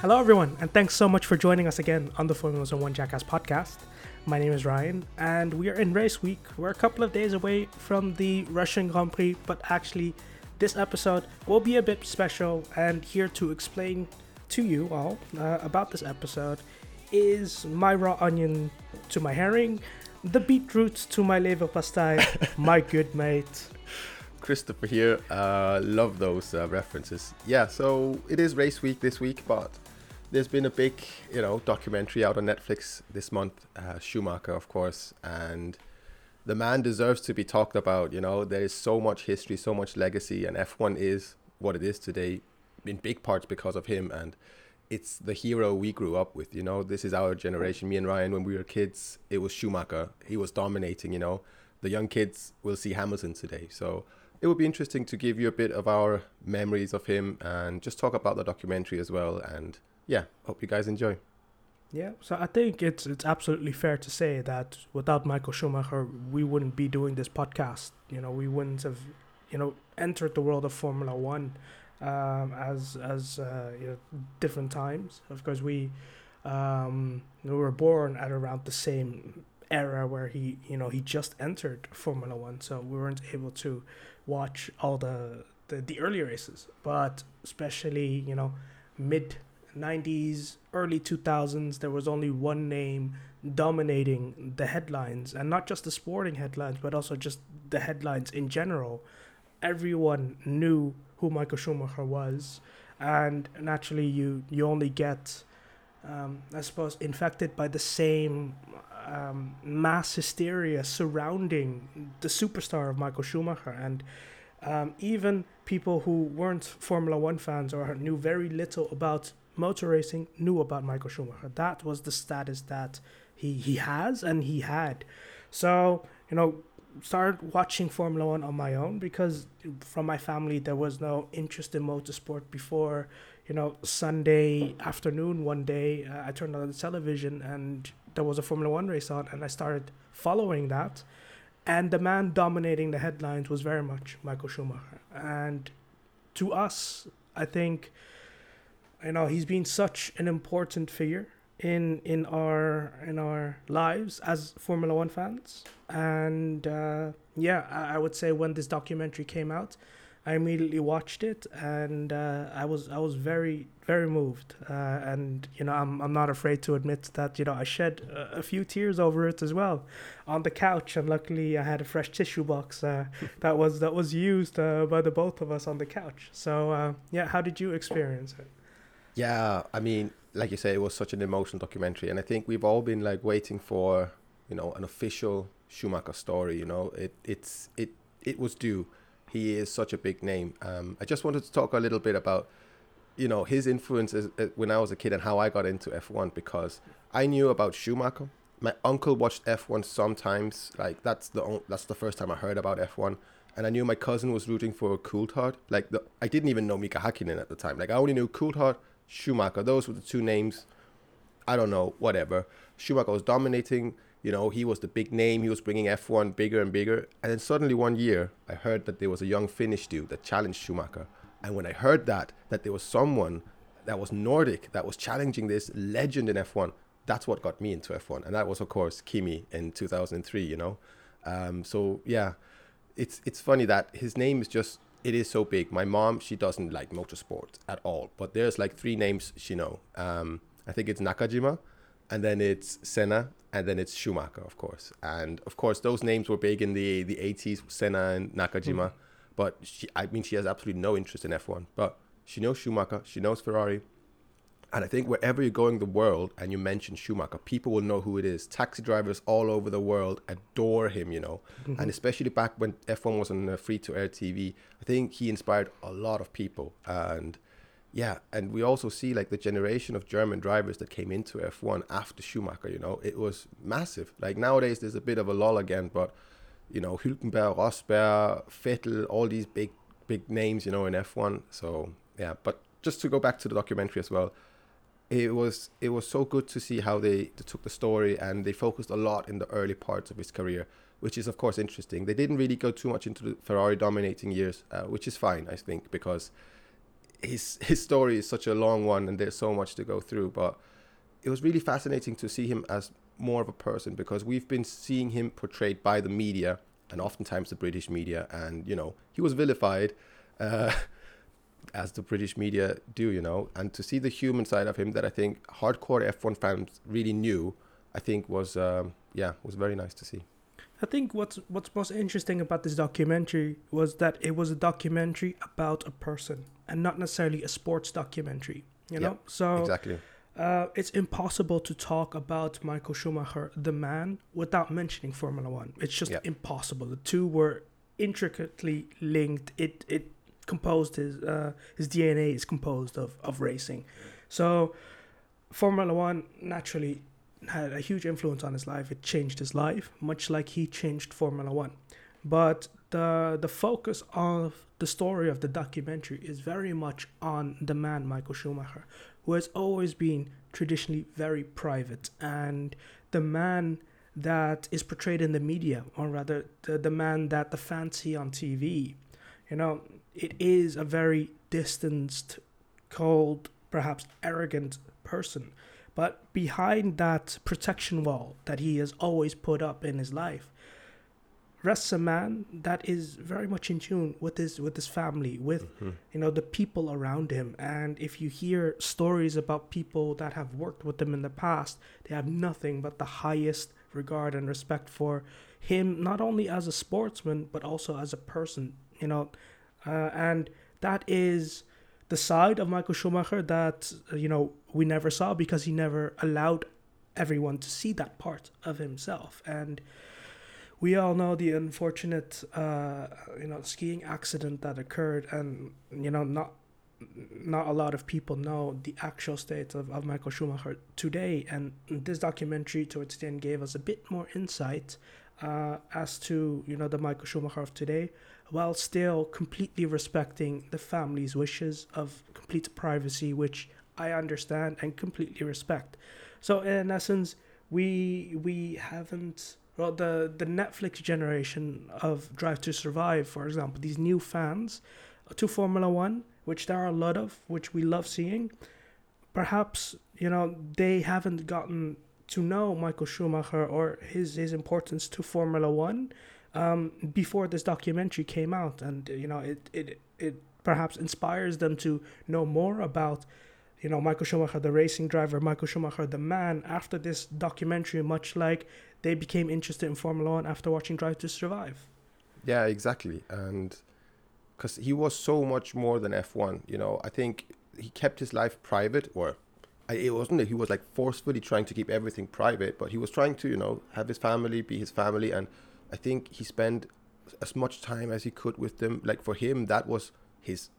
Hello, everyone, and thanks so much for joining us again on the Formula One Jackass podcast. My name is Ryan, and we are in race week. We're a couple of days away from the Russian Grand Prix, but actually, this episode will be a bit special. And here to explain to you all uh, about this episode is my raw onion to my herring, the beetroot to my leverpastei, my good mate. Christopher here. Uh, love those uh, references. Yeah, so it is race week this week, but there's been a big, you know, documentary out on Netflix this month. Uh, Schumacher, of course, and the man deserves to be talked about. You know, there is so much history, so much legacy, and F1 is what it is today, in big parts because of him. And it's the hero we grew up with. You know, this is our generation. Me and Ryan, when we were kids, it was Schumacher. He was dominating. You know, the young kids will see Hamilton today. So it would be interesting to give you a bit of our memories of him and just talk about the documentary as well. And yeah, hope you guys enjoy. Yeah, so I think it's it's absolutely fair to say that without Michael Schumacher, we wouldn't be doing this podcast. You know, we wouldn't have, you know, entered the world of Formula One um, as as uh, you know, different times. Of course, we um, we were born at around the same era where he you know he just entered Formula One, so we weren't able to watch all the the, the early races, but especially you know mid 90s, early 2000s, there was only one name dominating the headlines, and not just the sporting headlines, but also just the headlines in general. Everyone knew who Michael Schumacher was, and naturally, you you only get, um, I suppose, infected by the same um, mass hysteria surrounding the superstar of Michael Schumacher, and um, even people who weren't Formula One fans or knew very little about motor racing knew about Michael Schumacher. That was the status that he, he has and he had. So, you know, started watching Formula One on my own because from my family there was no interest in motorsport before. You know, Sunday afternoon, one day, uh, I turned on the television and there was a Formula One race on, and I started following that. And the man dominating the headlines was very much Michael Schumacher. And to us, I think you know he's been such an important figure in in our in our lives as Formula One fans. And uh, yeah, I, I, would say when this documentary came out, I immediately watched it, and uh, I was I was very very moved. Uh, and you know I'm I'm not afraid to admit that you know I shed a, a, few tears over it as well, on the couch. And luckily I had a fresh tissue box uh, that was that was used uh, by the both of us on the couch. So uh, yeah, how did you experience it? Yeah, I mean, like you say, it was such an emotional documentary, and I think we've all been like waiting for, you know, an official Schumacher story. You know, it it's it it was due. He is such a big name. Um, I just wanted to talk a little bit about, you know, his influences uh, when I was a kid and how I got into F1 because I knew about Schumacher. My uncle watched F1 sometimes. Like that's the only, that's the first time I heard about F1 and I knew my cousin was rooting for Coulthard. Like the, I didn't even know Mika Hakkinen at the time. Like I only knew Coulthard, Schumacher. Those were the two names. I don't know, whatever. Schumacher was dominating. You know, he was the big name. He was bringing F1 bigger and bigger. And then suddenly one year, I heard that there was a young Finnish dude that challenged Schumacher. And when I heard that, that there was someone that was Nordic that was challenging this legend in F1, that's what got me into F1. And that was, of course, Kimi in 2003, you know. Um, so, yeah, it's, it's funny that his name is just it is so big. My mom, she doesn't like motorsport at all, but there's like three names she know. Um, I think it's Nakajima, and then it's Senna, and then it's Schumacher, of course. And of course, those names were big in the the 80s, Senna and Nakajima. Mm. But she, I mean, she has absolutely no interest in F1. But she knows Schumacher, she knows Ferrari, and I think wherever you're going the world and you mention Schumacher, people will know who it is. Taxi drivers all over the world adore him, you know. Mm-hmm. And especially back when F1 was on free to air TV, I think he inspired a lot of people. And yeah, and we also see like the generation of German drivers that came into F1 after Schumacher, you know, it was massive. Like nowadays there's a bit of a lull again, but you know, Hülkenberg, Rosberg, Vettel, all these big, big names, you know, in F1. So yeah, but just to go back to the documentary as well it was it was so good to see how they, they took the story and they focused a lot in the early parts of his career, which is of course interesting. They didn't really go too much into the Ferrari dominating years, uh, which is fine, I think, because his his story is such a long one, and there's so much to go through. But it was really fascinating to see him as more of a person because we've been seeing him portrayed by the media and oftentimes the British media, and you know he was vilified. Uh, as the British media do, you know, and to see the human side of him that I think hardcore F1 fans really knew, I think was um, yeah was very nice to see. I think what's what's most interesting about this documentary was that it was a documentary about a person and not necessarily a sports documentary. You know, so exactly. Uh, it's impossible to talk about Michael Schumacher, the man, without mentioning Formula One. It's just impossible. The two were intricately linked. It it composed his uh, his DNA is composed of of racing. So Formula One naturally had a huge influence on his life. It changed his life, much like he changed Formula One. But the the focus of the story of the documentary is very much on the man Michael Schumacher, who has always been traditionally very private and the man that is portrayed in the media, or rather the, the man that the fans see on TV. You know, it is a very distanced, cold, perhaps arrogant person but behind that protection wall that he has always put up in his life rests a man that is very much in tune with his with his family, with mm-hmm. you know the people around him. And if you hear stories about people that have worked with him in the past, they have nothing but the highest regard and respect for him, not only as a sportsman but also as a person. You know, uh, and that is the side of Michael Schumacher that uh, you know we never saw because he never allowed everyone to see that part of himself. And we all know the unfortunate uh, you know skiing accident that occurred. And you know not not a lot of people know the actual state of, of Michael Schumacher today. And this documentary towards the end gave us a bit more insight uh, as to you know the Michael Schumacher of today while still completely respecting the family's wishes of complete privacy, which I understand and completely respect. So in essence, we we haven't well the the Netflix generation of Drive to Survive, for example, these new fans to Formula One, which there are a lot of, which we love seeing. Perhaps you know they haven't gotten to know Michael Schumacher or his his importance to Formula One um, before this documentary came out, and you know it it it perhaps inspires them to know more about you know Michael Schumacher, the racing driver, Michael Schumacher, the man. After this documentary, much like they became interested in Formula One after watching Drive to Survive. Yeah, exactly, and because he was so much more than F one. You know, I think he kept his life private, or it wasn't that he was like forcefully trying to keep everything private, but he was trying to, you know, have his family be his family and I think he spent as much time as he could with them. Like for him, that was his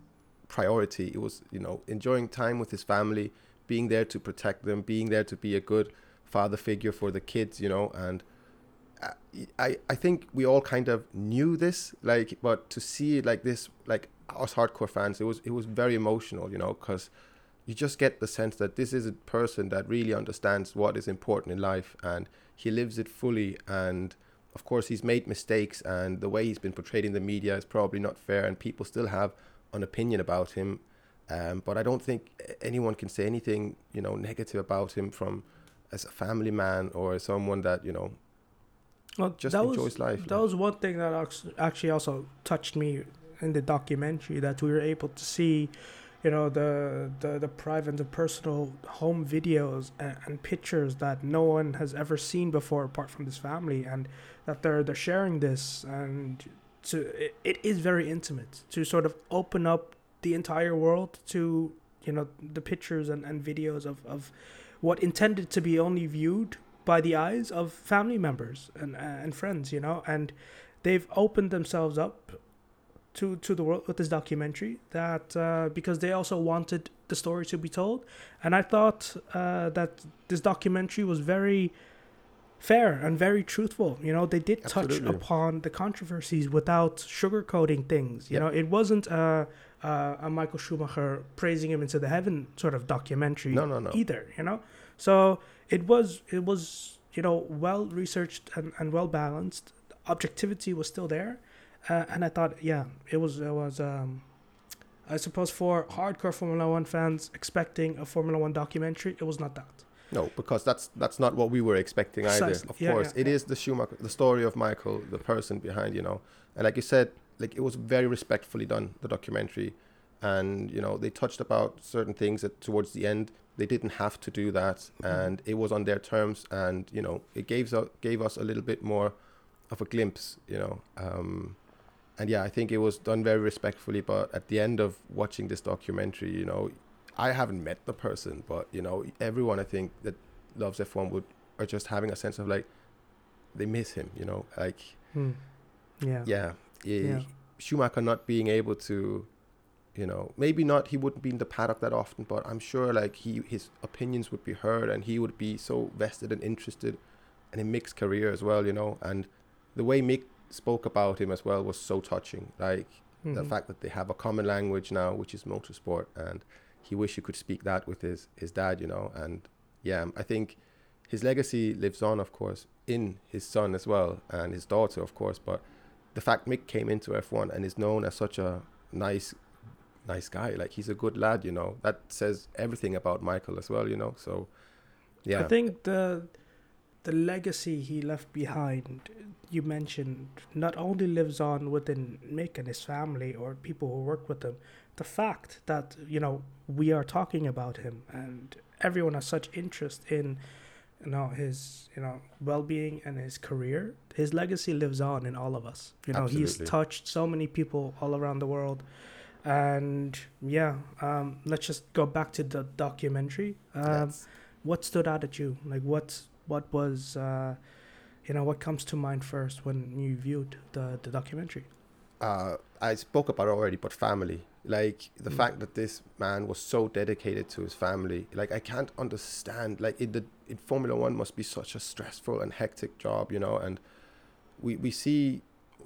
priority. It was, you know, enjoying time with his family, being there to protect them, being there to be a good father figure for the kids, you know, and I, I think we all kind of knew this, like, but to see it like this, like us hardcore fans, it was it was very emotional, you know, because you just get the sense that this is a person that really understands what is important in life and he lives it fully and of course, he's made mistakes, and the way he's been portrayed in the media is probably not fair, and people still have an opinion about him. Um, but I don't think anyone can say anything, you know, negative about him from as a family man or someone that you know well, just enjoys was, life. That was one thing that actually also touched me in the documentary that we were able to see you know the the, the private and personal home videos and, and, pictures that no one has ever seen before apart from this family and that they're they're sharing this and to it, it is very intimate to sort of open up the entire world to you know the pictures and, and videos of, of what intended to be only viewed by the eyes of family members and and friends you know? And they've opened themselves up to to the world with this documentary that uh, because they also wanted the story to be told. And i thought uh, that this documentary was very fair and very truthful you know they did Absolutely. touch upon the controversies without sugarcoating things you yep. know it wasn't a, a, a michael schumacher praising him into the heaven sort of documentary no, no, no. either you know so it was it was you know well researched and, and well balanced objectivity was still there uh, and I thought, yeah, it was it was um, I suppose for hardcore Formula One fans expecting a Formula One documentary, it was not that. No, because that's that's not what we were expecting either. Of Yeah, course, yeah, it yeah. is the Schumacher, the story of Michael, the person behind, you know. And like you said, like it was very respectfully done, the documentary, and you know they touched about certain things that towards the end they didn't have to do that, and it was on their terms, and you know it gave us gave us a little bit more of a glimpse, you know. Um, and yeah, I think it was done very respectfully. But at the end of watching this documentary, you know, I haven't met the person, but you know, everyone I think that loves F1 would are just having a sense of like they miss him, you know, like Hmm. Yeah. yeah, Yeah. Schumacher not being able to, you know, maybe not he wouldn't be in the paddock that often, but I'm sure like he his opinions would be heard and he would be so vested and interested, and in Mick's career as well, you know, and the way Mick spoke about him as well was so touching, like the Mhm. fact that they have a common language now, which is motorsport, and he wish he could speak that with his his dad, you know. And yeah, um, I think his legacy lives on, of course, in his son as well and his daughter, of course. But the fact Mick came into F1 and is known as such a nice, nice guy, like he's a good lad, you know, that says everything about Michael as well, you know. So yeah, I think the the legacy he left behind, you mentioned, not only lives on within Mick and his family or people who work with him. The fact that you know we are talking about him and everyone has such interest in you know his you know well-being and his career his legacy lives on in all of us you know he's Absolutely. touched so many people all around the world and yeah um let's just go back to the documentary um that's- what stood out at you like what what was uh you know what comes to mind first when you viewed the the documentary uh, I spoke about it already, but family. Like the Mm. fact that this man was so dedicated to his family. Like I can't understand. Like in the in Formula One must be such a stressful and hectic job, you know. And we we see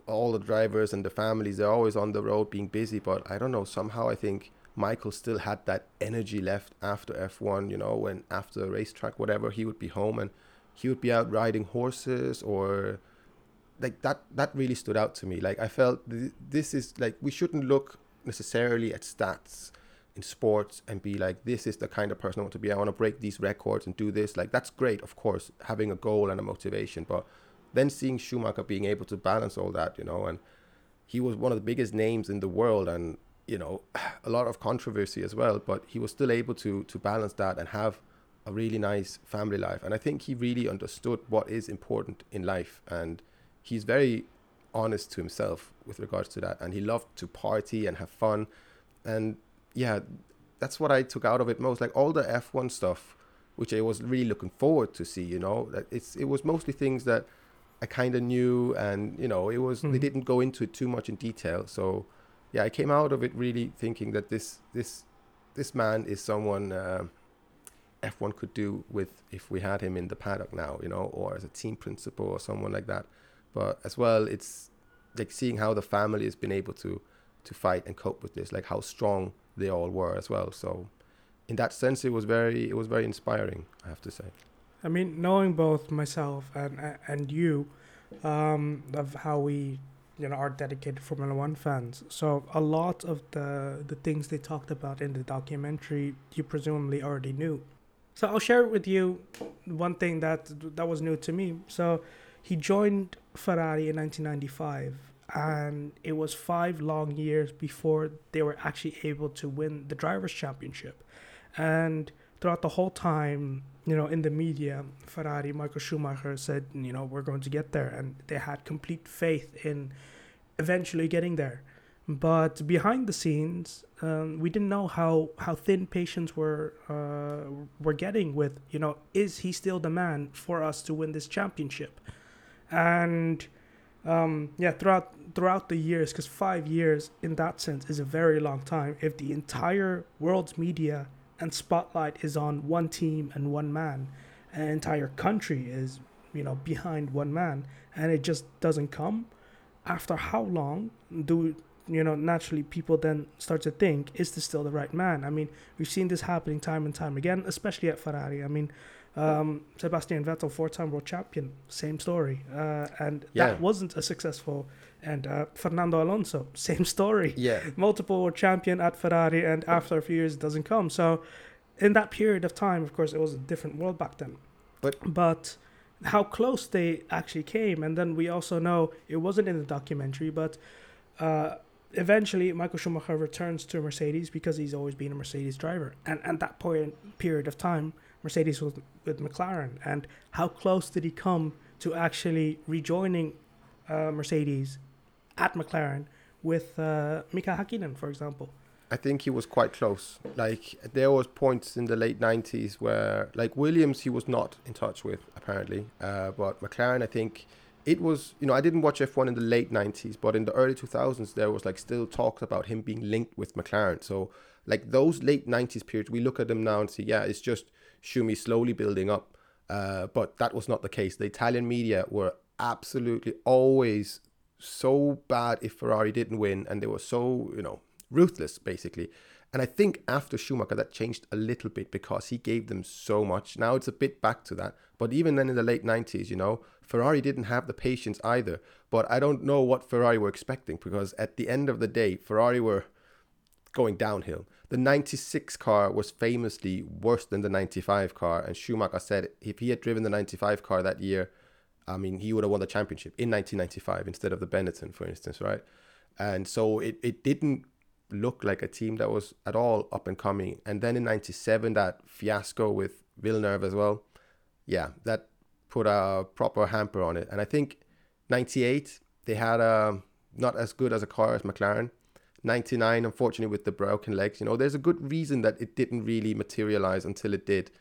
all the drivers and the families. They're always on the road being busy, but I don't know. Somehow I think Michael still had that energy left after F1. You know, when after a racetrack, whatever, he would be home and he would be out riding horses or like that that really stood out to me. Like i felt th- this is like we shouldn't look necessarily at stats in sports and be like this is the kind of person i want to be. I want to break these records and do this. Like that's great of course having a goal and a motivation but then seeing schumacher being able to balance all that you know and he was one of the biggest names in the world and you know a lot of controversy as well but he was still able to to balance that and have a really nice family life. And i think he really understood what is important in life. And he's very honest to himself with regards to that. And he loved to party and have fun. And yeah that's what i took out of it most. Like all the f1 stuff which i was really looking forward to see you know that it's it was mostly things that i kind of knew and you know it was they Mhm. didn't go into it too much in detail. So yeah i came out of it really thinking that this this this man is someone um f1 could do with if we had him in the paddock now you know or as a team principal or someone like that but as well it's like seeing how the family has been able to to fight and cope with this like how strong they all were as well so in that sense it was very it was very inspiring i have to say I mean, knowing both myself and and you, um, of how we, you know, are dedicated Formula One fans. So a lot of the the things they talked about in the documentary, you presumably already knew. So I'll share with you one thing that that was new to me. So he joined Ferrari in 1995, and it was five long years before they were actually able to win the drivers' championship, and throughout the whole time, you know, in the media, Ferrari, Michael Schumacher said, you know, we're going to get there. And they had complete faith in eventually getting there. But behind the scenes, um, we didn't know how, how thin patience were uh, were getting with, you know, is he still the man for us to win this championship? And um, yeah, throughout throughout the years, because five years in that sense is a very long time. If the entire world's media and spotlight is on one team and one man, an entire country is, you know, behind one man, and it just doesn't come. After how long do you know? Naturally, people then start to think, is this still the right man? I mean, we've seen this happening time and time again, especially at Ferrari. I mean, Um, Sebastian Vettel, four-time world champion, same story, uh, and Yeah. that wasn't a successful. And uh, Fernando Alonso, same story, Yeah, multiple world champion at Ferrari, and after a few years, it doesn't come. So, in that period of time, of course, it was a different world back then. But- but how close they actually came, and then we also know it wasn't in the documentary, but uh, eventually Michael Schumacher returns to Mercedes because he's always been a Mercedes driver, and at that point period of time, Mercedes was with McLaren, and how close did he come to actually rejoining uh, Mercedes at McLaren with uh, Mika Hakkinen, for example? I think he was quite close. Like there was points in the late '90s where, like Williams, he was not in touch with apparently, uh, but McLaren, I think it was. You know, I didn't watch F1 in the late '90s, but in the early 2000s, there was like still talks about him being linked with McLaren. So like those late '90s periods, we look at them now and see, yeah, it's just Schumi slowly building up. Uh, but that was not the case. The Italian media were absolutely always so bad if Ferrari didn't win, and they were so you know ruthless basically. And I think after Schumacher that changed a little bit because he gave them so much. Now it's a bit back to that. But even then in the late 90s, you know, Ferrari didn't have the patience either. But I don't know what Ferrari were expecting because at the end of the day, Ferrari were going downhill. The 96 car was famously worse than the 95 car. And Schumacher said if he had driven the 95 car that year, I mean, he would have won the championship in 1995 instead of the Benetton, for instance, right? And so it, it didn't look like a team that was at all up and coming. And then in 97, that fiasco with Villeneuve as well. Yeah, that put a proper hamper on it. And I think 98, they had a not as good as a car as McLaren. 99, unfortunately, with the broken legs. You know, there's a good reason that it didn't really materialize until it did.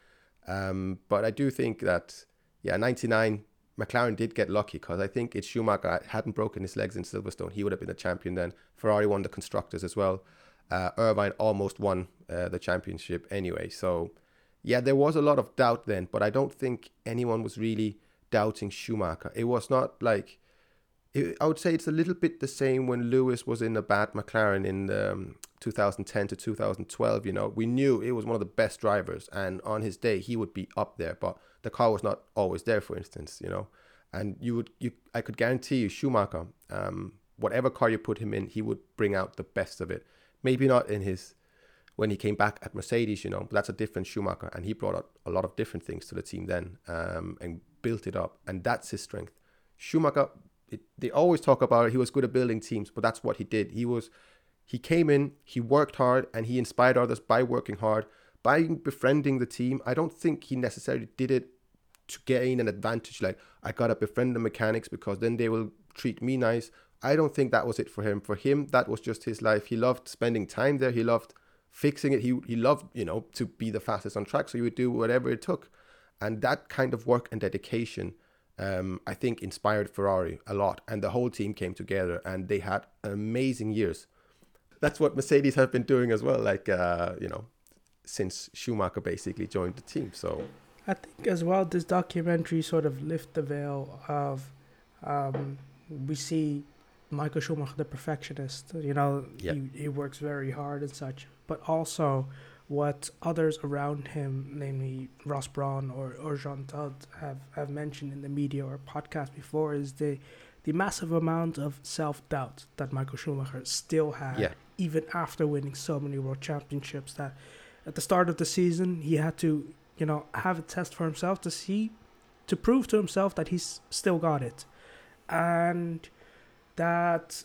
Um, but I do think that, yeah, 99, McLaren did get lucky because I think if Schumacher hadn't broken his legs in Silverstone, he would have been the champion then. Ferrari won the constructors as well. Uh, Irvine almost won uh, the championship anyway. So, yeah, there was a lot of doubt then, but I don't think anyone was really doubting Schumacher. It was not like it, I would say it's a little bit the same when Lewis was in a bad McLaren in um, 2010 to 2012. You know, we knew it was one of the best drivers, and on his day he would be up there, but the car was not always there. For instance, you know, and you would you I could guarantee you Schumacher, um, whatever car you put him in, he would bring out the best of it. Maybe not in his when he came back at Mercedes, you know, but that's a different Schumacher, and he brought out a lot of different things to the team then, um, and built it up, and that's his strength. Schumacher, it, they always talk about it. He was good at building teams, but that's what he did. He was, he came in, he worked hard, and he inspired others by working hard, by befriending the team. I don't think he necessarily did it to gain an advantage. Like I gotta befriend the mechanics because then they will treat me nice. I don't think that was it for him. For him, that was just his life. He loved spending time there. He loved fixing it. He he loved you know to be the fastest on track. So he would do whatever it took, and that kind of work and dedication, um, I think, inspired Ferrari a lot. And the whole team came together, and they had amazing years. That's what Mercedes have been doing as well. Like uh, you know, since Schumacher basically joined the team. So I think as well this documentary sort of lift the veil of um, we see Michael Schumacher the perfectionist. You know, Yeah. he, he works very hard and such, but also what others around him, namely Ross Brawn or, or Jean Todt, have, have mentioned in the media or podcast before is the the massive amount of self doubt that Michael Schumacher still had yeah, even after winning so many world championships that at the start of the season he had to you know have a test for himself to see to prove to himself that he's still got it. And that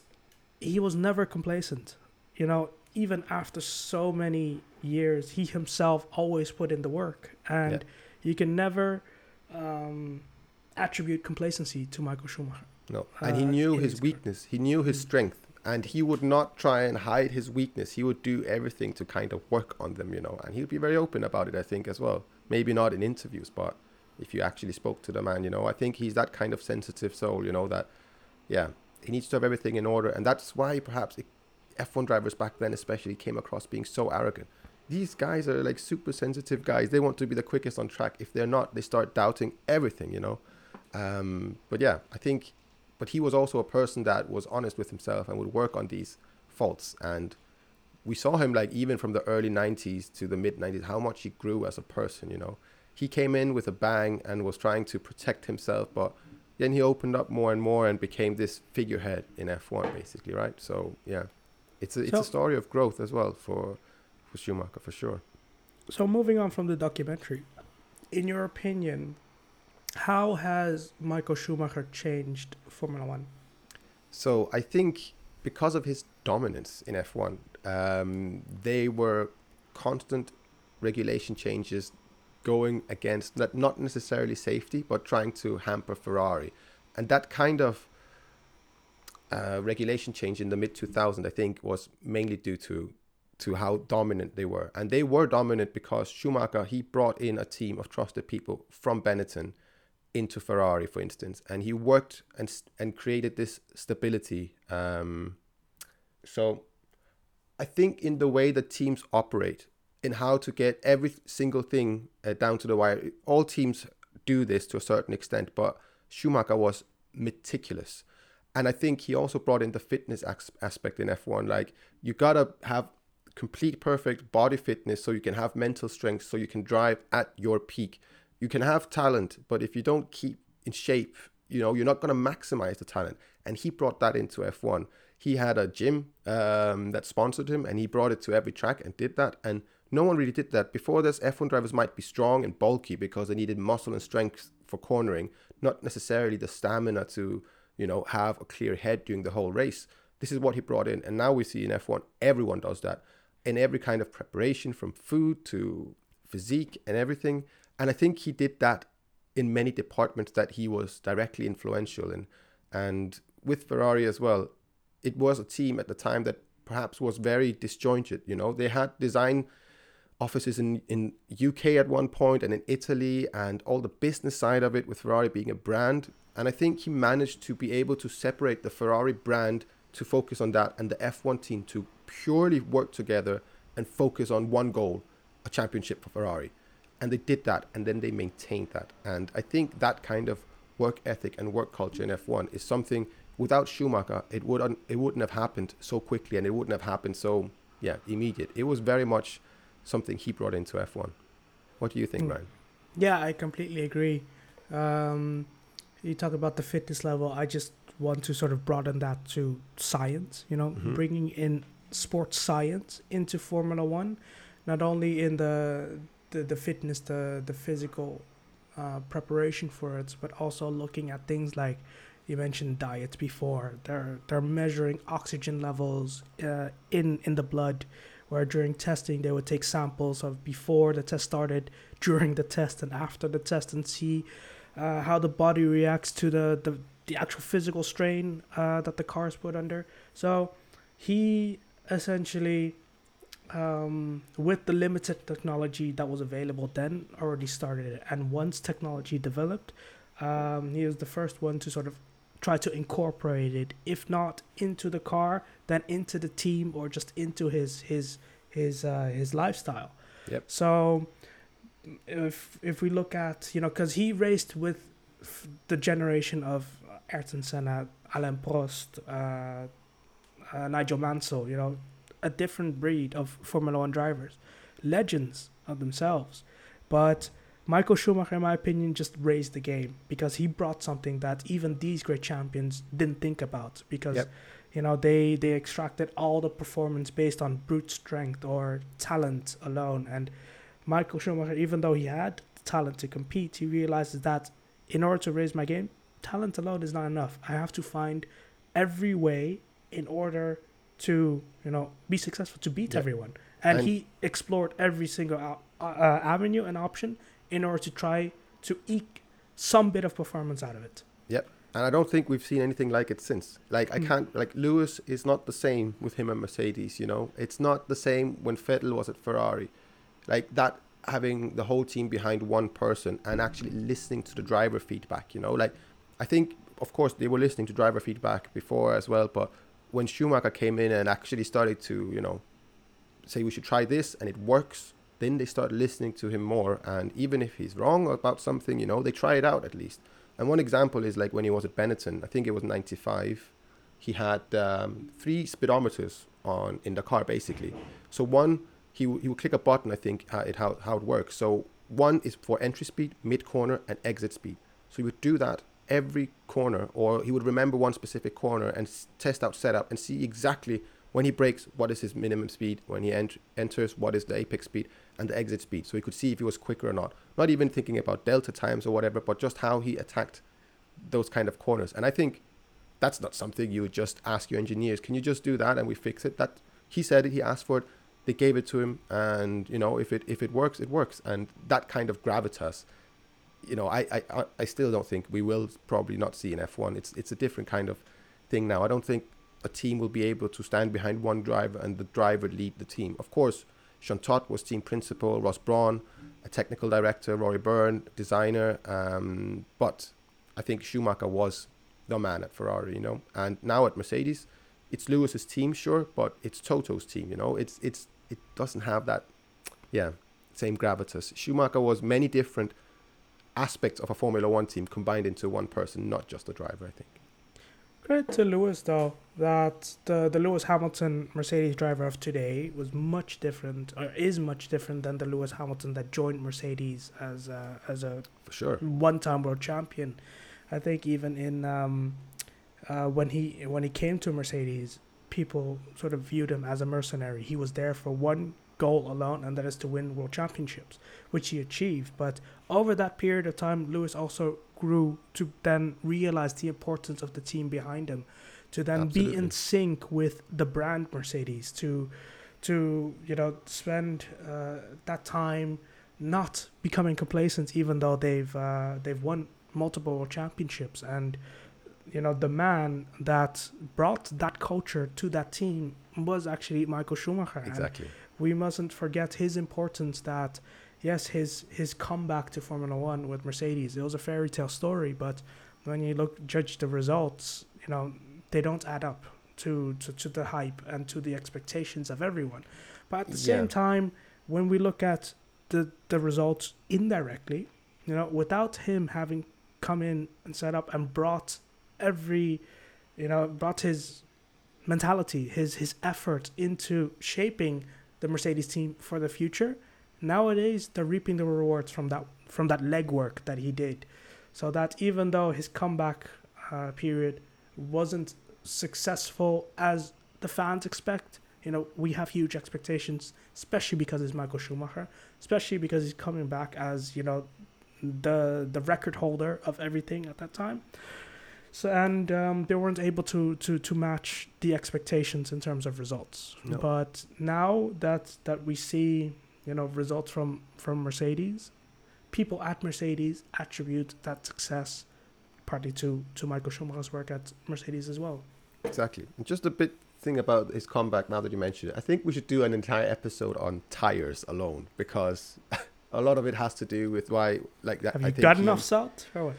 he was never complacent you know even after so many years he himself always put in the work and Yeah. you can never um, attribute complacency to michael schumacher no, and he uh, knew his his weakness. He knew his Mm. strength, and he would not try and hide his weakness. He would do everything to kind of work on them, you know. And he'd be very open about it, I think, as well. Maybe not in interviews, but if you actually spoke to the man, you know, I think he's that kind of sensitive soul, you know, that yeah, he needs to have everything in order, and that's why perhaps it, F1 drivers back then, especially, came across being so arrogant. These guys are like super sensitive guys. They want to be the quickest on track. If they're not, they start doubting everything, you know. Um, but yeah, I think, but he was also a person that was honest with himself and would work on these faults. And we saw him like even from the early '90s to the mid '90s, how much he grew as a person, you know. he came in with a bang and was trying to protect himself, but then he opened up more and more and became this figurehead in F1, basically, right? So yeah, it's a, it's So- a story of growth as well for Schumacher for sure. So moving on from the documentary, in your opinion, how has Michael Schumacher changed Formula One? So I think because of his dominance in F1, um, they were constant regulation changes going against not not necessarily safety, but trying to hamper Ferrari, and that kind of uh, regulation change in the mid 2000s, I think, was mainly due to to how dominant they were, and they were dominant because Schumacher he brought in a team of trusted people from Benetton into Ferrari, for instance, and he worked and and created this stability. Um, so, I think in the way that teams operate, in how to get every single thing uh, down to the wire, all teams do this to a certain extent, but Schumacher was meticulous, and I think he also brought in the fitness as- aspect in F1. Like you gotta have complete perfect body fitness so you can have mental strength so you can drive at your peak you can have talent, but if you don't keep in shape, you know, you're not going to maximize the talent. And he brought that into F1. He had a gym um, that sponsored him and he brought it to every track and did that. And no one really did that. Before this, F1 drivers might be strong and bulky because they needed muscle and strength for cornering, not necessarily the stamina to, you know, have a clear head during the whole race. This is what he brought in. And now we see in F1, everyone does that in every kind of preparation from food to physique and everything. And I think he did that in many departments that he was directly influential in. And with Ferrari as well, it was a team at the time that perhaps was very disjointed. You know, they had design offices in, in UK at one point and in Italy and all the business side of it with Ferrari being a brand. And I think he managed to be able to separate the Ferrari brand to focus on that and the F1 team to purely work together and focus on one goal, a championship for Ferrari. And they did that and then they maintained that. And I think that kind of work ethic and work culture in F1 is something without Schumacher it would it wouldn't have happened so quickly and it wouldn't have happened so yeah, immediate. It was very much something he brought into F1. What do you think, Mm. Ryan? Yeah, I completely agree. Um, you talk about the fitness level. I just want to sort of broaden that to science. You know, Mhm. bringing in sports science into Formula One, not only in the the, the fitness, the the physical uh, preparation for it, but also looking at things like you mentioned diets before. They're they're measuring oxygen levels uh, in in the blood, where during testing they would take samples of before the test started, during the test, and after the test, and see uh, how the body reacts to the the, the actual physical strain uh, that the car is put under. So he essentially um, with the limited technology that was available then already started it and once technology developed um, he was the first one to sort of try to incorporate it if not into the car then into the team or just into his his his uh, his lifestyle Yep. so if if we look at you know because he raced with the generation of Ayrton Senna Alain Prost uh, uh, Nigel Mansell you know a different breed of Formula One drivers, legends of themselves. But Michael Schumacher, in my opinion, just raised the game because he brought something that even these great champions didn't think about because. Yep. You know, they, they extracted all the performance based on brute strength or talent alone. And Michael Schumacher, even though he had the talent to compete, he realizes that in order to raise my game, talent alone is not enough. I have to find every way in order to you know be successful to beat Yeah. everyone and, And- he explored every single uh, uh, avenue and option in order to try to eke some bit of performance out of it Yep. And I don't think we've seen anything like it since. Like I Mm. can't like Lewis is not the same with him and Mercedes, you know. It's not the same when Vettel was at Ferrari. Like that having the whole team behind one person and actually listening to the driver feedback, you know. Like I think of course they were listening to driver feedback before as well, but when Schumacher came in and actually started to, you know, say we should try this and it works, then they start listening to him more and even if he's wrong about something, you know, they try it out at least. And one example is like when he was at Benetton, I think it was 95, he had um, three speedometers on in the car basically. So one, he, w- he would click a button, I think, uh, it, how, how it works. So one is for entry speed, mid corner, and exit speed. So he would do that every corner, or he would remember one specific corner and test out setup and see exactly when he brakes what is his minimum speed, when he ent- enters what is the apex speed and the exit speed. So he could see if he was quicker or not. Not even thinking about delta times or whatever, but just how he attacked those kind of corners. And I think that's not something you would just ask your engineers. Can you just do that and we fix it? That he said it, he asked for it, they gave it to him, and you know if it if it works, it works. And that kind of gravitas, you know, I I I- still don't think we will probably not see in F1. It's it's a different kind of thing now. I don't think a team will be able to stand behind one driver and the driver lead the team. Of course, Jean Todt was team principal, Ross Brawn, a technical director, Rory Byrne, designer. Um, but I think Schumacher was the man at Ferrari, you know. And now at Mercedes, it's Lewis's team, sure, but it's Toto's team, you know. It's it's it doesn't have that, yeah, same gravitas. Schumacher was many different aspects of a Formula One team combined into one person, not just a driver. I think. Credit to Lewis though that the the Lewis Hamilton Mercedes driver of today was much different or is much different than the Lewis Hamilton that joined Mercedes as a, as a For sure. one time world champion. I think even in um, uh, when he when he came to Mercedes, people sort of viewed him as a mercenary. He was there for one goal alone, and that is to win world championships, which he achieved. But over that period of time, Lewis also grew to then realize the importance of the team behind him, to then be in sync with the brand Mercedes, to to you know spend uh, that time not becoming complacent, even though they've uh, they've won multiple championships, and you know the man that brought that culture to that team was actually Michael Schumacher. And Exactly. we mustn't forget his importance that yes his his comeback to formula 1 with mercedes it was a fairy tale story but when you look judge the results you know they don't add up to to, to the hype and to the expectations of everyone but at the same time when we look at the the results indirectly you know without him having come in and set up and brought every you know brought his mentality his his effort into shaping the Mercedes team for the future. Nowadays, they're reaping the rewards from that from that legwork that he did. So that even though his comeback uh, period wasn't successful as the fans expect, you know, we have huge expectations, especially because it's Michael Schumacher, especially because he's coming back as you know the the record holder of everything at that time. So and um, they weren't able to, to, to match the expectations in terms of results. No. But now that that we see you know results from from Mercedes, people at Mercedes attribute that success partly to to Michael Schumacher's work at Mercedes as well. Exactly. And just a bit thing about his comeback now that you mentioned it. I think we should do an entire episode on tires alone because a lot of it has to do with why like that. Have I you got enough salt or what?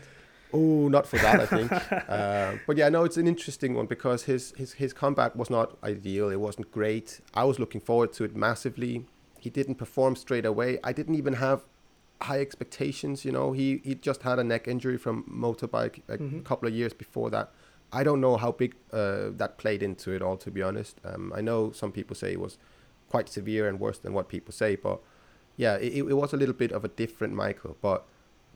Oh, not for that, I think. uh, but yeah, no, it's an interesting one because his, his his comeback was not ideal. It wasn't great. I was looking forward to it massively. He didn't perform straight away. I didn't even have high expectations. You know, he he just had a neck injury from motorbike a Mhm. couple of years before that. I don't know how big uh, that played into it all, to be honest. Um, I know some people say it was quite severe and worse than what people say, but yeah, it, it was a little bit of a different Michael. But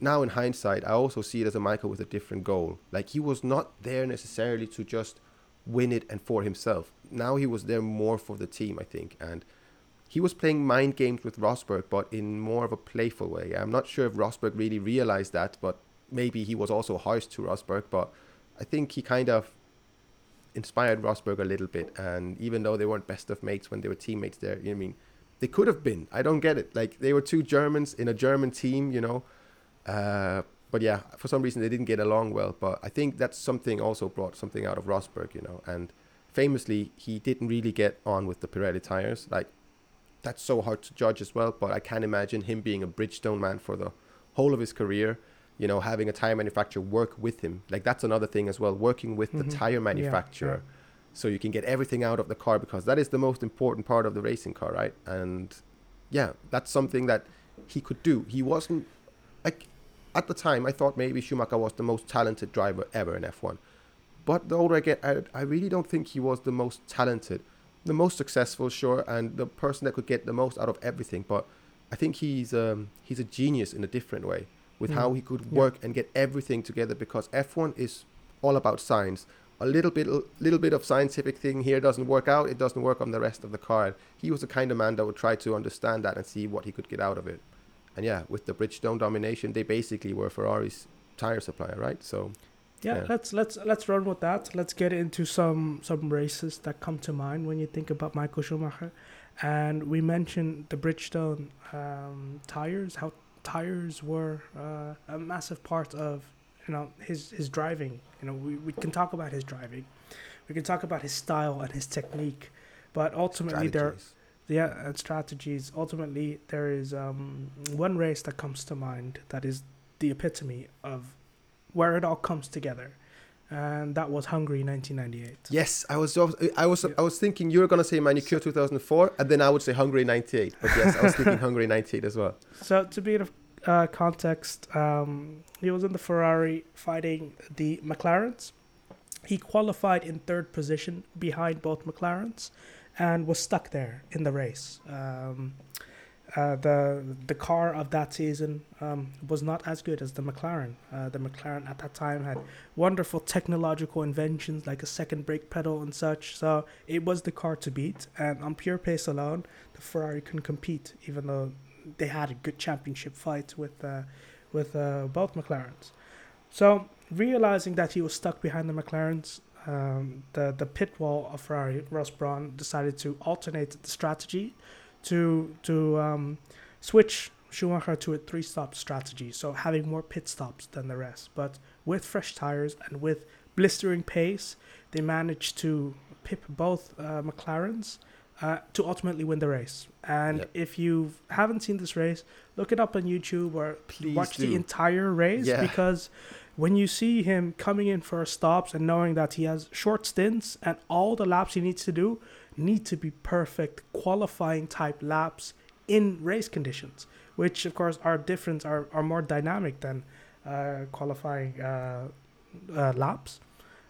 now in hindsight, I also see it as a Michael with a different goal. Like he was not there necessarily to just win it and for himself. Now he was there more for the team, I think, and he was playing mind games with Rosberg, but in more of a playful way. I'm not sure if Rosberg really realized that, but maybe he was also harsh to Rosberg. But I think he kind of inspired Rosberg a little bit. And even though they weren't best of mates when they were teammates there, you know I mean, they could have been. I don't get it. Like they were two Germans in a German team, you know. Uh, but yeah, for some reason they didn't get along well. But I think that's something also brought something out of Rosberg, you know. And famously, he didn't really get on with the Pirelli tires. Like that's so hard to judge as well. But I can imagine him being a Bridgestone man for the whole of his career. You know, having a tire manufacturer work with him. Like that's another thing as well. Working with Mhm. the tire Yeah, manufacturer yeah. so you can get everything out of the car because that is the most important part of the racing car, right? And yeah, that's something that he could do. He wasn't like at the time I thought maybe Schumacher was the most talented driver ever in F1. But the older I get, I, I really don't think he was the most talented, the most successful, sure, and the person that could get the most out of everything. But I think he's um, he's a genius in a different way with Mm. how he could Yeah. work and get everything together because F1 is all about science. A little bit, little bit of scientific thing here doesn't work out. It doesn't work on the rest of the car. He was the kind of man that would try to understand that and see what he could get out of it. And yeah, with the Bridgestone domination, they basically were Ferrari's tire supplier, right? So Yeah, Yeah. let's let's let's run with that. Let's get into some some races that come to mind when you think about Michael Schumacher, and we mentioned the Bridgestone um, tires. How tires were uh, a massive part of you know his his driving. You know, we, we can talk about his driving, we can talk about his style and his technique, but ultimately there strategies. yeah and strategies. Ultimately, there is um, one race that comes to mind that is the epitome of where it all comes together, and that was Hungary, 1998. Yes, I was. I was. Yeah. I was thinking you were gonna say Magny-Cours 2004, and then I would say Hungary 98. But yes, I was thinking Hungary 98 as well. So to be in uh, context, um, he was in the Ferrari fighting the McLarens. He qualified in third position behind both McLarens, and was stuck there in the race. Um, uh, the the car of that season um, was not as good as the McLaren. Uh, the McLaren at that time had wonderful technological inventions like a second brake pedal and such. So it was the car to beat, and on pure pace alone, the Ferrari couldn't compete, even though they had a good championship fight with uh, with uh, both McLarens. So realizing that he was stuck behind the McLarens, um, the the pit wall of Ferrari, Ross Brawn decided to alternate the strategy to to um, switch Schumacher to a three stop strategy, so having more pit stops than the rest. But with fresh tires and with blistering pace, they managed to pip both uh, McLarens uh, to ultimately win the race. And Yep. if you haven't seen this race, look it up on YouTube or Please watch the entire race Yeah. because when you see him coming in for stops and knowing that he has short stints and all the laps he needs to do need to be perfect qualifying type laps in race conditions, which of course are different, are, are more dynamic than uh, qualifying uh, uh, laps.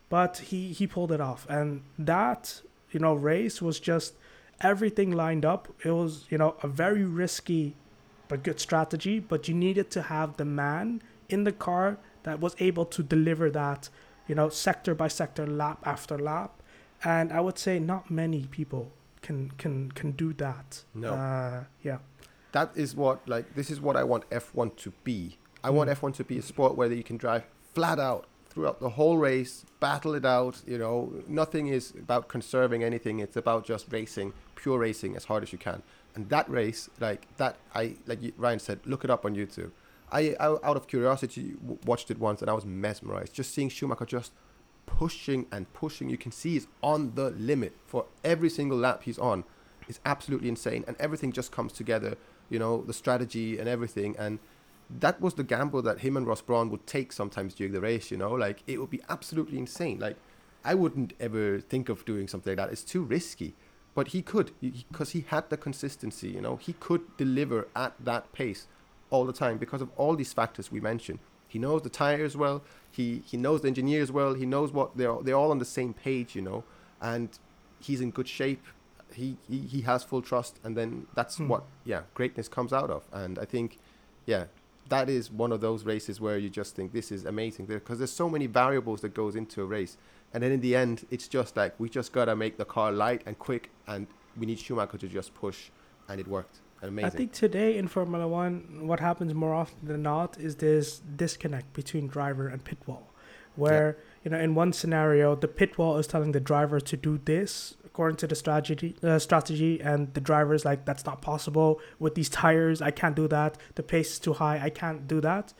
But he, he pulled it off. And that, you know, race was just everything lined up. It was, you know, a very risky but good strategy. But you needed to have the man in the car that was able to deliver that, you know, sector by sector, lap after lap. And I would say not many people can can can do that. No. Uh, yeah. that is what like this is what I want F1 to be. I want Mm. F1 to be a sport where you can drive flat out throughout the whole race, battle it out. You know, nothing is about conserving anything. It's about just racing, pure racing as hard as you can. And that race, like that, I like Ryan said, look it up on YouTube. I, I out of curiosity watched it once and I was mesmerized. Just seeing Schumacher just pushing and pushing. You can see he's on the limit for every single lap he's on. It's absolutely insane, and everything just comes together. You know, the strategy and everything, and that was the gamble that him and Ross Brawn would take sometimes during the race. You know, like it would be absolutely insane. Like I wouldn't ever think of doing something like that. It's too risky. But he could because he had the consistency. You know, he could deliver at that pace all the time because of all these factors we mentioned. He knows the tires well. He he knows the engineers well. He knows what they're they're all on the same page. You know, and he's in good shape. He he, he has full trust, and then that's Hmm. what yeah greatness comes out of. And I think yeah that is one of those races where you just think this is amazing because there's so many variables that goes into a race and then in the end it's just like we just gotta make the car light and quick and we need schumacher to just push and it worked amazing I think today in Formula One, what happens more often than not is this disconnect between driver and pit wall, where you know in one scenario the pit wall is telling the driver to do this according to the strategy, uh, strategy, and the driver is like that's not possible with these tires. I can't do that. The pace is too high. I can't do that,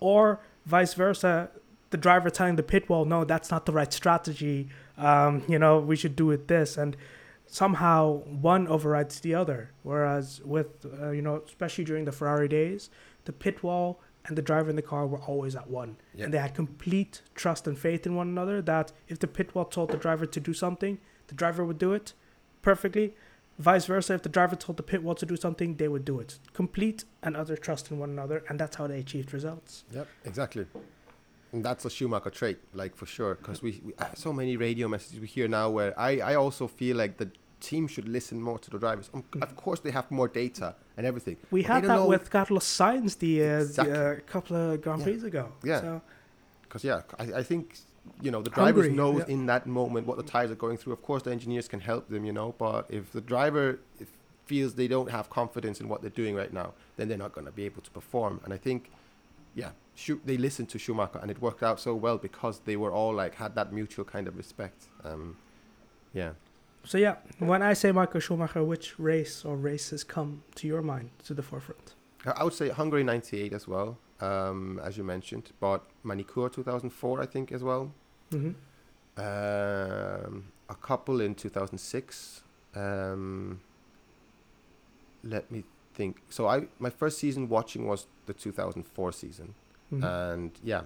or vice versa. The driver telling the pit wall, no, that's not the right strategy. Um, you know, we should do it this and somehow one overrides the other. Whereas with uh, you know, especially during the Ferrari days, the pit wall and the driver in the car were always at one, and they had complete trust and faith in one another. That if the pit wall told the driver to do something, the driver would do it perfectly. Vice versa, if the driver told the pit wall to do something, they would do it. Complete and utter trust in one another, and that's how they achieved results. Yep, exactly. And that's a Schumacher trait, like for sure, because we, we uh, so many radio messages we hear now where I, I also feel like the teams should listen more to the drivers. Um, of course, they have more data and everything. We had that with Carlos Sainz the, uh, Exactly. the uh, couple of Grand Yeah. Prix ago. Yeah. So, Because yeah, I, I think you know the drivers Hungry, knows yeah. in that moment what the tires are going through. Of course, the engineers can help them, you know. But if the driver if, feels they don't have confidence in what they're doing right now, then they're not going to be able to perform. And I think, yeah, they listened to Schumacher, and it worked out so well because they were all like had that mutual kind of respect. Um, yeah. So yeah, when I say Michael Schumacher, which race or races come to your mind to the forefront? I would say Hungary '98 as well, um, as you mentioned, but Magny-Cours 2004, I think, as well. hmm Um, a couple in 2006. Um, let me think. So I my first season watching was the 2004 season, hmm and yeah.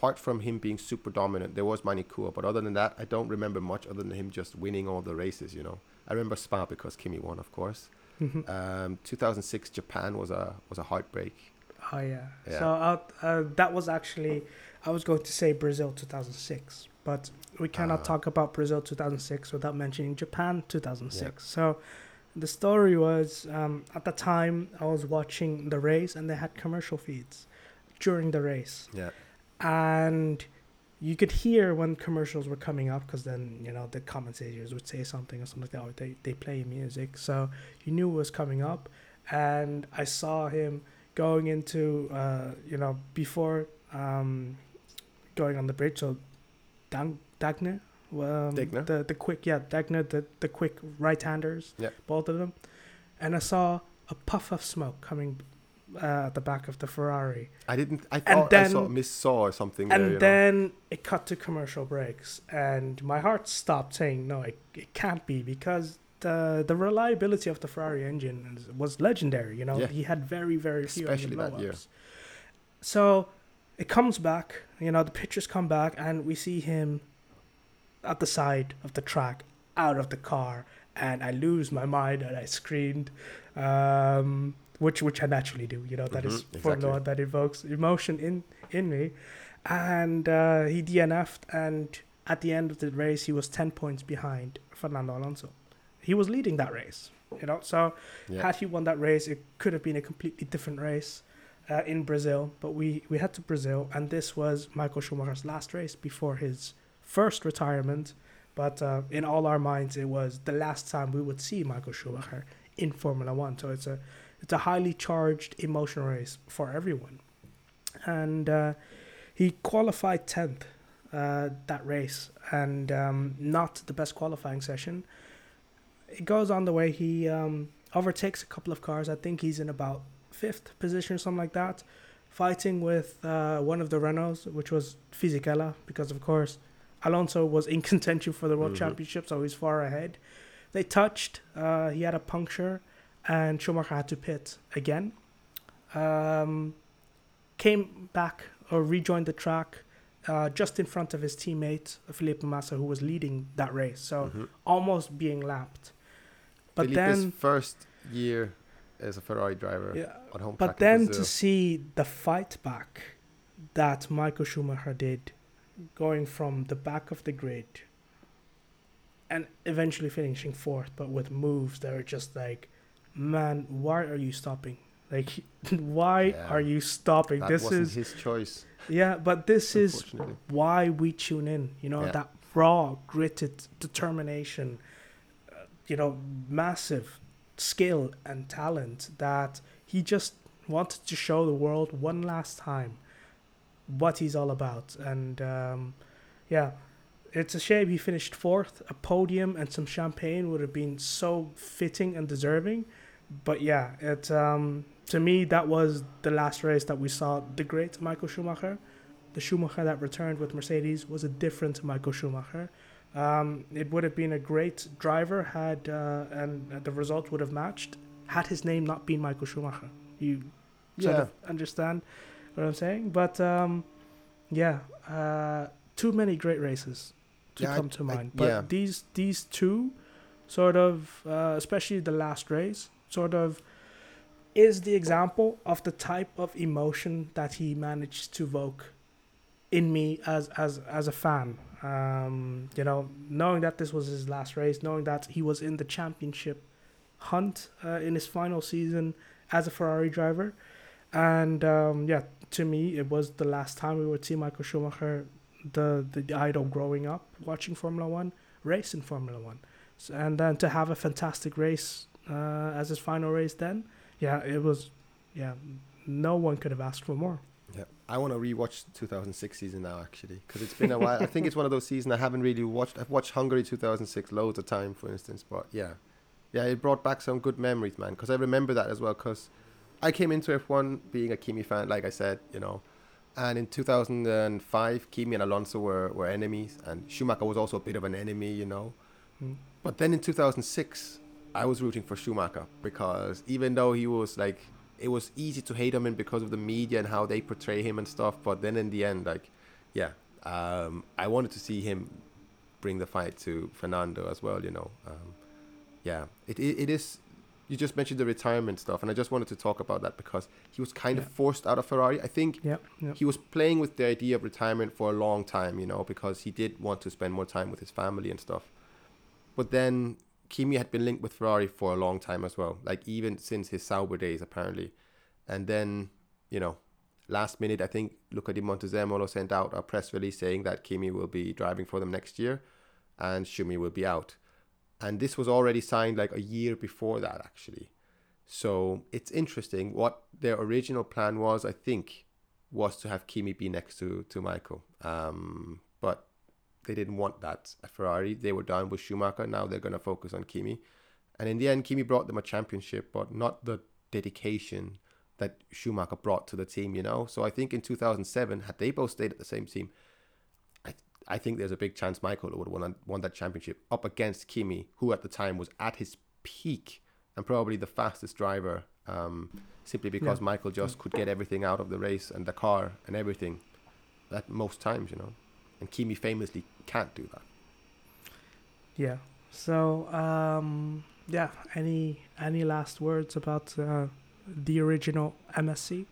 Apart from him being super dominant, there was Magny-Cours, but other than that, I don't remember much other than him just winning all the races. You know, I remember Spa because Kimi won, of course. hmm Um, 2006 Japan was a was a heartbreak. Oh yeah. Yeah. So uh, uh, that was actually I was going to say Brazil 2006, but we cannot Ah. talk about Brazil 2006 without mentioning Japan 2006. So the story was um, at the time I was watching the race and they had commercial feeds during the race, Yeah. And you could hear when commercials were coming up because then you know the commentators would say something or something like that or they, they play music so you knew it was coming up and i saw him going into uh, you know before um, going on the bridge so Dan- Degner um, Degner? the the quick yeah Degner the, the quick right handers Yeah. both of them and I saw a puff of smoke coming uh, at the back of the Ferrari I didn't. I And thought I saw then- miss saw or something. and there, you know. then it cut to commercial breaks, and my heart stopped saying, "No, it, it can't be," because the the reliability of the Ferrari engine was legendary. You know, Yeah. he had very very few Especially engine that year. blowups. So it comes back. You know, the pictures come back, and we see him at the side of the track, out of the car, and I lose my mind and I screamed. Um, which which I naturally do, you know. That is Mhm, Formula exactly. One that evokes emotion in in me, and uh, he DNF'd, and at the end of the race, he was ten points behind Fernando Alonso. He was leading that race, you know. So yeah. had he won that race, it could have been a completely different race uh, in Brazil. But we we had to Brazil, and this was Michael Schumacher's last race before his first retirement. But uh, in all our minds, it was the last time we would see Michael Schumacher in Formula One. So it's a it's a highly charged emotional race for everyone. And uh, he qualified tenth uh, that race, and um, not the best qualifying session. It goes on the way he um, overtakes a couple of cars. I think he's in about fifth position or something like that, fighting with uh, one of the Renaults, which was Fisichella, because of course Alonso was in contention for the world Mhm. championship, so he's far ahead. They touched. Uh, he had a puncture, and Schumacher had to pit again. Um, came back or rejoined the track uh, just in front of his teammate Felipe Massa, who was leading that race, so Mhm. almost being lapped. But Felipe's then, first year as a Ferrari driver yeah, on home but then to see the fight back that Michael Schumacher did, going from the back of the grid and eventually finishing fourth, but with moves that are just like, man, why are you stopping? Like, why Yeah. are you stopping? that this is his choice. yeah, but this is why we tune in. You know Yeah. that raw, gritted determination. uh, You know, massive skill and talent that he just wanted to show the world one last time what he's all about. And um, yeah, it's a shame he finished fourth. A podium and some champagne would have been so fitting and deserving. But yeah, it um, to me that was the last race that we saw the great Michael Schumacher. The Schumacher that returned with Mercedes was a different Michael Schumacher. Um, it would have been a great driver had uh, and the result would have matched had his name not been Michael Schumacher. You sort Yeah. of understand what I'm saying? But um, yeah, uh, too many great races to Yeah, I- come to I- mind. But yeah. these these two, sort of, uh, especially the last race, sort of, is the example of the type of emotion that he managed to evoke in me as as as a fan. Um, you know, knowing that this was his last race, knowing that he was in the championship hunt uh, in his final season as a Ferrari driver, and um, yeah, to me, it was the last time we would see Michael Schumacher, the the idol growing up watching Formula One, race in Formula One, so, and then to have a fantastic race uh, as his final race, then yeah, it was, yeah, no one could have asked for more. Yeah, I want to rewatch 2006 season now actually because it's been a while. I think it's one of those seasons I haven't really watched. I've watched Hungary 2006 loads of time, for instance, but yeah, yeah, it brought back some good memories, man. Because I remember that as well. Because I came into F1 being a Kimi fan, like I said, you know, and in 2005, Kimi and Alonso were were enemies, and Schumacher was also a bit of an enemy, you know. Mm. But then in 2006, I was rooting for Schumacher because even though he was like it was easy to hate him and because of the media and how they portray him and stuff. But then in the end, like, yeah, um, I wanted to see him bring the fight to Fernando as well. You know, um, yeah, it, it it is. You just mentioned the retirement stuff, and I just wanted to talk about that because he was kind Yeah. of forced out of Ferrari. I think Yeah, yeah. he was playing with the idea of retirement for a long time, you know, because he did want to spend more time with his family and stuff. But then Kimi had been linked with Ferrari for a long time as well, like even since his Sauber days, apparently. And then, you know, last minute, I think Luca Di Montezemolo sent out a press release saying that Kimi will be driving for them next year and Schumi will be out. And this was already signed like a year before that, actually. So it's interesting. What their original plan was, I think, was to have Kimi be next to, to Michael. Um, but they didn't want that at Ferrari. They were done with Schumacher. Now they're going to focus on Kimi. And in the end, Kimi brought them a championship, but not the dedication that Schumacher brought to the team, you know? So I think in 2007, had they both stayed at the same team, I, I think there's a big chance Michael would have won, won that championship up against Kimi, who at the time was at his peak and probably the fastest driver, um, simply because Yeah. Michael just could get everything out of the race and the car and everything at most times, you know? And Kimi famously can't do that. Yeah. So, um, yeah. Any any last words about uh, the original MSC?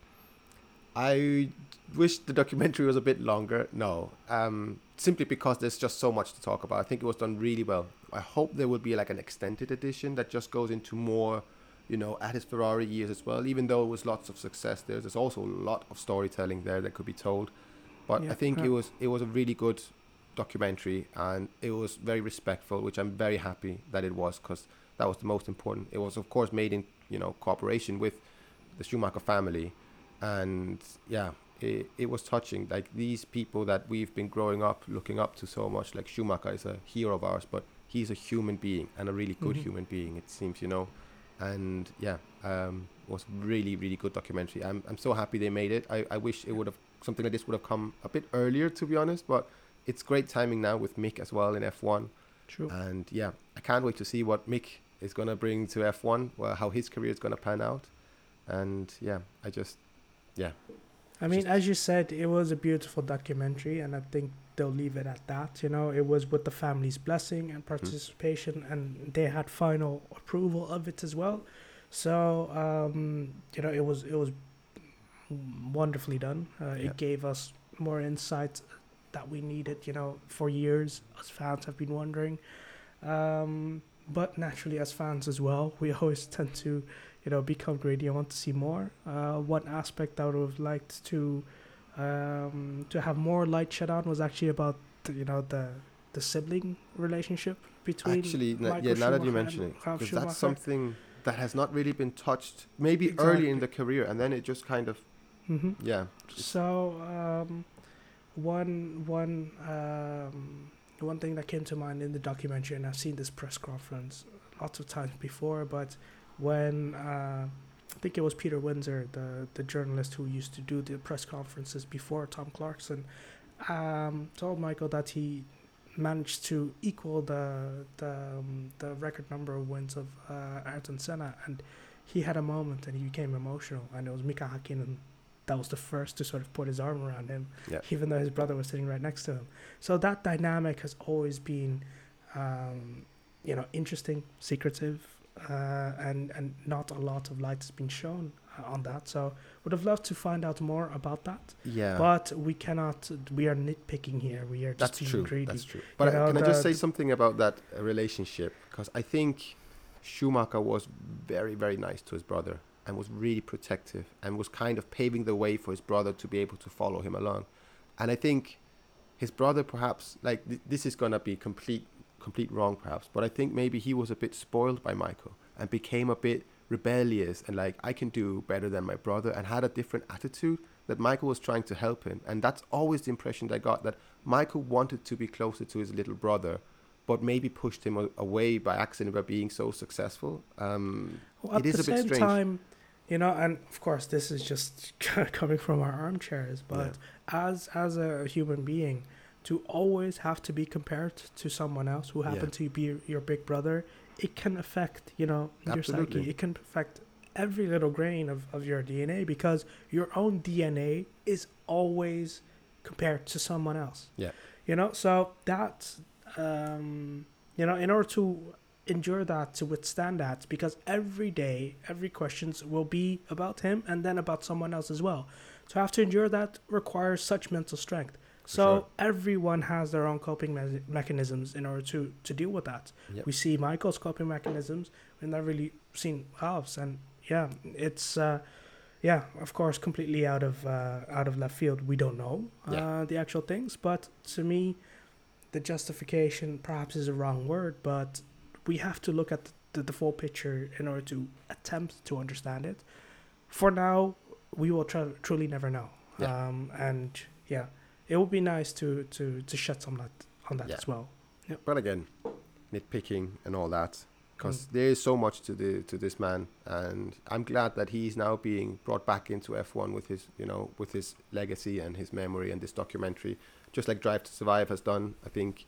I wish the documentary was a bit longer. No, um, simply because there's just so much to talk about. I think it was done really well. I hope there will be like an extended edition that just goes into more, you know, at his Ferrari years as well. Even though it was lots of success there, there's also a lot of storytelling there that could be told. But Yeah, I think yeah. it was it was a really good documentary and it was very respectful, which I'm very happy that it was because that was the most important. It was of course made in you know cooperation with the Schumacher family and yeah it, it was touching like these people that we've been growing up looking up to so much like schumacher is a hero of ours but he's a human being and a really good Mhm. human being it seems you know and yeah um it was really really good documentary i'm, I'm so happy they made it I, I wish it would have something like this would have come a bit earlier to be honest but it's great timing now with mick as well in f1 True. and yeah i can't wait to see what mick is going to bring to f1 well, how his career is going to pan out and yeah i just yeah I mean, just- as you said, it was a beautiful documentary, and I think they'll leave it at that. You know, it was with the family's blessing and participation, and they had final approval of it as well. So, um, you know, it was it was wonderfully done. Uh, Yeah. It gave us more insight that we needed. You know, for years, as fans have been wondering. Um, but naturally, as fans as well, we always tend to you know, become greedy. I want to see more. Uh, one aspect I would have liked to um, to have more light shed on was actually about you know the the sibling relationship between Actually, Michael yeah, now that you mention and it, because that's something that has not really been touched, maybe early in the career, and then it just kind of, hmm yeah, So um, one one um, one thing that came to mind in the documentary, and I've seen this press conference lots of times before, but when uh, I think it was Peter Windsor, the the journalist who used to do the press conferences before Tom Clarkson, um, told Michael that he managed to equal the the um, the record number of wins of uh, Ayrton Senna, and he had a moment and he became emotional, and it was Mika Hakkinen that was the first to sort of put his arm around him, Yeah. even though his brother was sitting right next to him. So that dynamic has always been, um, you know, interesting, secretive, uh, and and not a lot of light has been shown on that. So would have loved to find out more about that. Yeah. But we cannot. We are nitpicking here. We are just That's being true. greedy. That's true. But I- know, can I just say something about that uh, relationship? Because I think Schumacher was very, very nice to his brother and was really protective and was kind of paving the way for his brother to be able to follow him along. And I think his brother, perhaps, like th- this is gonna be complete, complete wrong, perhaps. But I think maybe he was a bit spoiled by Michael and became a bit rebellious and like I can do better than my brother and had a different attitude that Michael was trying to help him. And that's always the impression that I got that Michael wanted to be closer to his little brother, but maybe pushed him away by accident by being so successful. Um, Well, at It is the a bit same strange. time, you know, and of course, this is just coming from our armchairs, but as as a human being, to always have to be compared to someone else who Yeah. happened to be your big brother, it can affect, you know, your psyche. It can affect every little grain of, of your DNA because your own DNA is always compared to someone else. Yeah. You know, so that's um you know, in order to endure that, to withstand that, because every day, every questions will be about him and then about someone else as well. To have to endure that requires such mental strength. So sure. everyone has their own coping me- mechanisms in order to to deal with that. Yep. We see Michael's coping mechanisms. We've not really seen Ralf's, and yeah, it's uh, yeah, of course, completely out of uh, out of left field. We don't know uh, Yeah. the actual things, but to me, the justification perhaps is a wrong word, but we have to look at the, the full picture in order to attempt to understand it. For now, we will tr- truly never know. Yeah. Um, and yeah, it would be nice to to to shed some light on that Yeah. as well. But again, nitpicking and all that, because Mm. there is so much to the to this man, and I'm glad that he's now being brought back into F1 with his you know with his legacy and his memory and this documentary, just like Drive to Survive has done. I think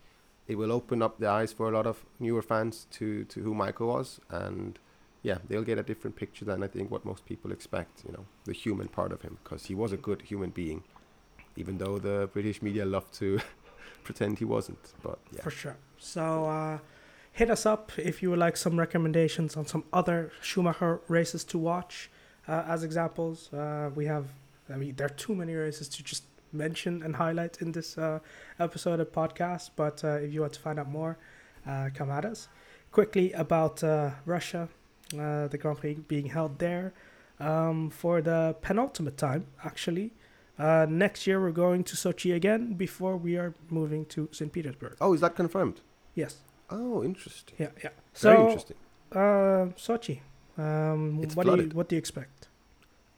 it will open up the eyes for a lot of newer fans to to who Michael was, and yeah, they'll get a different picture than I think what most people expect. You know, the human part of him, because he was a good human being, even though the British media love to pretend he wasn't. But yeah. For sure. So uh, hit us up if you would like some recommendations on some other Schumacher races to watch. Uh, as examples, uh, we have, I mean, there are too many races to just mention and highlight in this uh, episode of podcast. But uh, if you want to find out more, uh, come at us. Quickly about uh, Russia, uh, the Grand Prix being held there um, for the penultimate time, actually. Uh, next year, we're going to Sochi again before we are moving to St. Petersburg. Oh, is that confirmed? Yes. Oh, interesting. Yeah, yeah. Very So, interesting. uh, Sochi. Um, what do you flooded. what do you expect?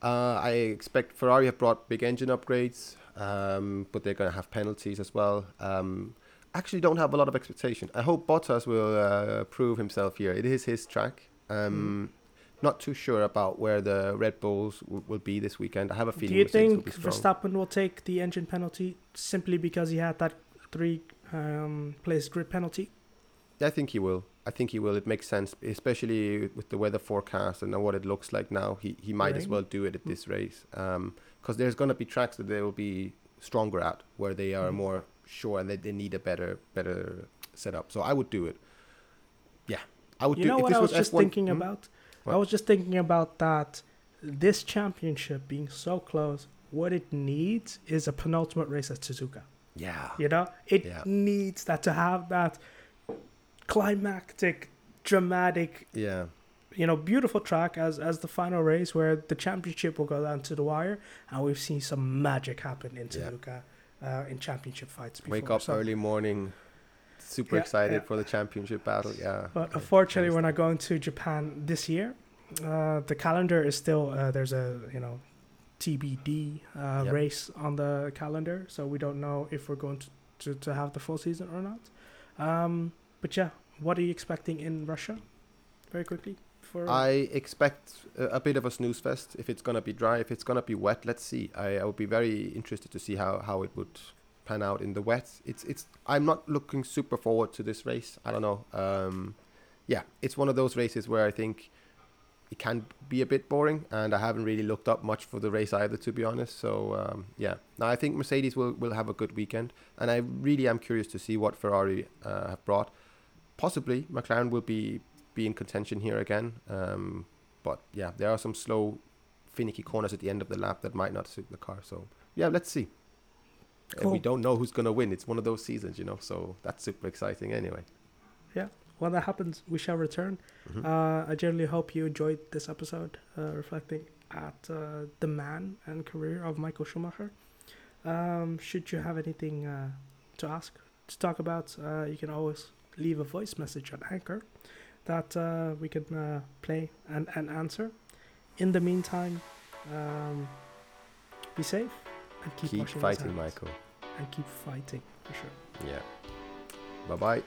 Uh, I expect Ferrari have brought big engine upgrades, um, but they're going to have penalties as well. Um, actually, don't have a lot of expectation. I hope Bottas will uh, prove himself here. It is his track. Um, Not too sure about where the Red Bulls w- will be this weekend. I have a feeling. do you will think strong. Verstappen will take the engine penalty simply because he had that three um, place grid penalty? I think he will. I think he will. It makes sense, especially with the weather forecast and what it looks like now. He he might as well do it at this race, because there's going to be tracks that they will be stronger at, where they are Mm. more sure and that they need a better better setup. So I would do it. Yeah, I would You do. know if what this I was just F1 thinking Hmm? about? I was just thinking about that. This championship being so close, what it needs is a penultimate race at Suzuka. Yeah, You know, it Yeah. needs that to have that climactic, dramatic yeah, you know, beautiful track as as the final race where the championship will go down to the wire, and we've seen some magic happen in Yeah. Uh, in championship fights. Before. wake up So- early morning, super Yeah, excited yeah. for the championship battle. Yeah, But I unfortunately, we're not going to Japan this year. Uh, the calendar is still uh, there's a you know TBD uh, Yep. race on the calendar, so we don't know if we're going to, to, to have the full season or not. Um, but yeah, what are you expecting in Russia? Very quickly. For I expect a, a bit of a snooze fest if it's gonna be dry. If it's gonna be wet, let's see. I, I would be very interested to see how, how it would pan out in the wet. It's it's. I'm not looking super forward to this race. I don't know. Um, yeah, it's one of those races where I think it can be a bit boring, and I haven't really looked up much for the race either, to be honest. So um, yeah, now I think Mercedes will will have a good weekend, and I really am curious to see what Ferrari uh, have brought. Possibly McLaren will be be in contention here again. Um, but yeah, there are some slow finicky corners at the end of the lap that might not suit the car. So yeah, let's see. And we don't know who's gonna win. It's one of those seasons, you know. So that's super exciting anyway. Yeah. When that happens, we shall return. Mhm. Uh, I generally hope you enjoyed this episode, uh, reflecting at uh, the man and career of Michael Schumacher. Um, should you have anything uh, to ask, to talk about, uh, you can always leave a voice message on Anchor that uh, we can uh, play and, and answer. In the meantime, um, be safe and keep, Keep fighting. Michael. And keep fighting, for sure. Yeah. Bye bye.